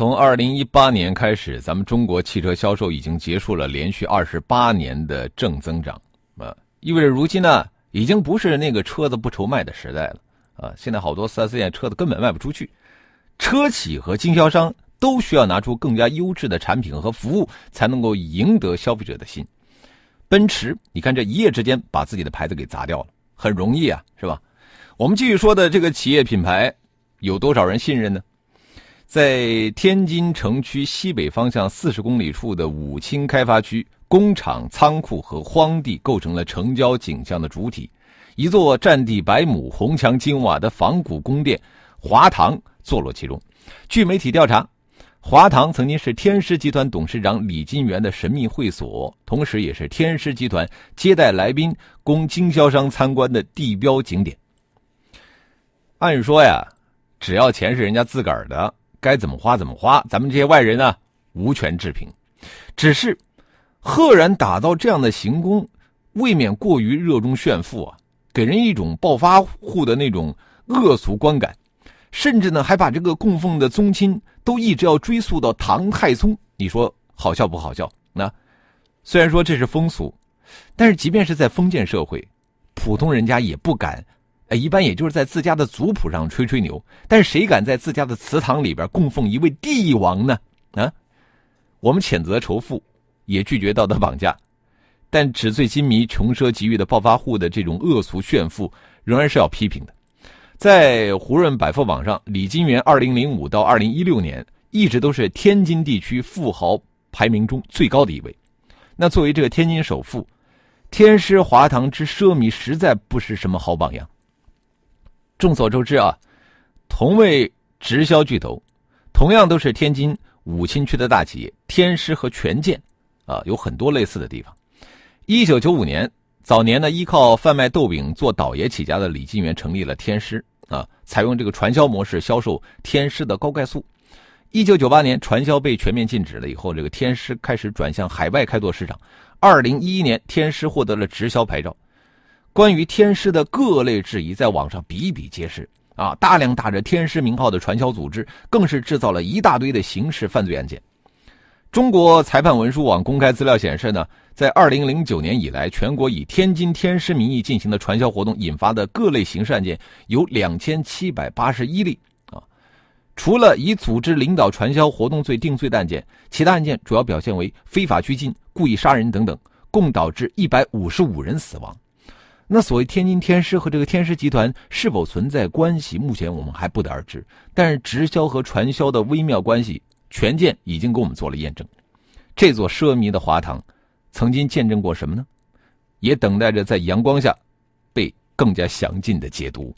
从二零一八年开始，咱们中国汽车销售已经结束了连续二十八年的正增长，啊，意味着如今呢，已经不是那个车子不愁卖的时代了，啊，现在好多四 S 店车子根本卖不出去，车企和经销商都需要拿出更加优质的产品和服务，才能够赢得消费者的心。奔驰，你看这一夜之间把自己的牌子给砸掉了，很容易啊，是吧？我们继续说的这个企业品牌，有多少人信任呢？在天津城区西北方向四十公里处的武清开发区，工厂、仓库和荒地构成了城郊景象的主体。一座占地百亩、红墙金瓦的仿古宫殿——华堂，坐落其中。据媒体调查，华堂曾经是天狮集团董事长李金元的神秘会所，同时也是天狮集团接待来宾、供经销商参观的地标景点。按说呀，只要钱是人家自个儿的。该怎么花怎么花，咱们这些外人呢无权置评。只是，赫然打造这样的行宫，未免过于热衷炫富啊，给人一种暴发户的那种恶俗观感。甚至呢，还把这个供奉的宗亲都一直要追溯到唐太宗。你说好笑不好笑？那虽然说这是风俗，但是即便是在封建社会，普通人家也不敢。哎，一般也就是在自家的族谱上吹吹牛，但是谁敢在自家的祠堂里边供奉一位帝王呢？啊，我们谴责仇富，也拒绝道德绑架，但纸醉金迷、穷奢极欲的暴发户的这种恶俗炫富，仍然是要批评的。在胡润百富榜上，李金元二零零五到二零一六年一直都是天津地区富豪排名中最高的一位。那作为这个天津首富，天师华堂之奢靡，实在不是什么好榜样。众所周知啊，同为直销巨头，同样都是天津武清区的大企业天狮和权健，啊，有很多类似的地方。一九九五年，早年呢依靠贩卖豆饼做倒爷起家的李金元成立了天狮，啊，采用这个传销模式销售天狮的高钙素。一九九八年，传销被全面禁止了以后，这个天狮开始转向海外开拓市场。二零一一年，天狮获得了直销牌照。关于天师的各类质疑，在网上比比皆是啊！大量打着天师名号的传销组织，更是制造了一大堆的刑事犯罪案件。中国裁判文书网公开资料显示呢，在二零零九年以来，全国以天津天师名义进行的传销活动引发的各类刑事案件有两千七百八十一例啊！除了以组织领导传销活动罪定罪的案件，其他案件主要表现为非法拘禁、故意杀人等等，共导致一百五十五人死亡。那所谓天津天狮和这个天狮集团是否存在关系？目前我们还不得而知。但是直销和传销的微妙关系，权健已经给我们做了验证。这座奢靡的华堂，曾经见证过什么呢？也等待着在阳光下，被更加详尽的解读。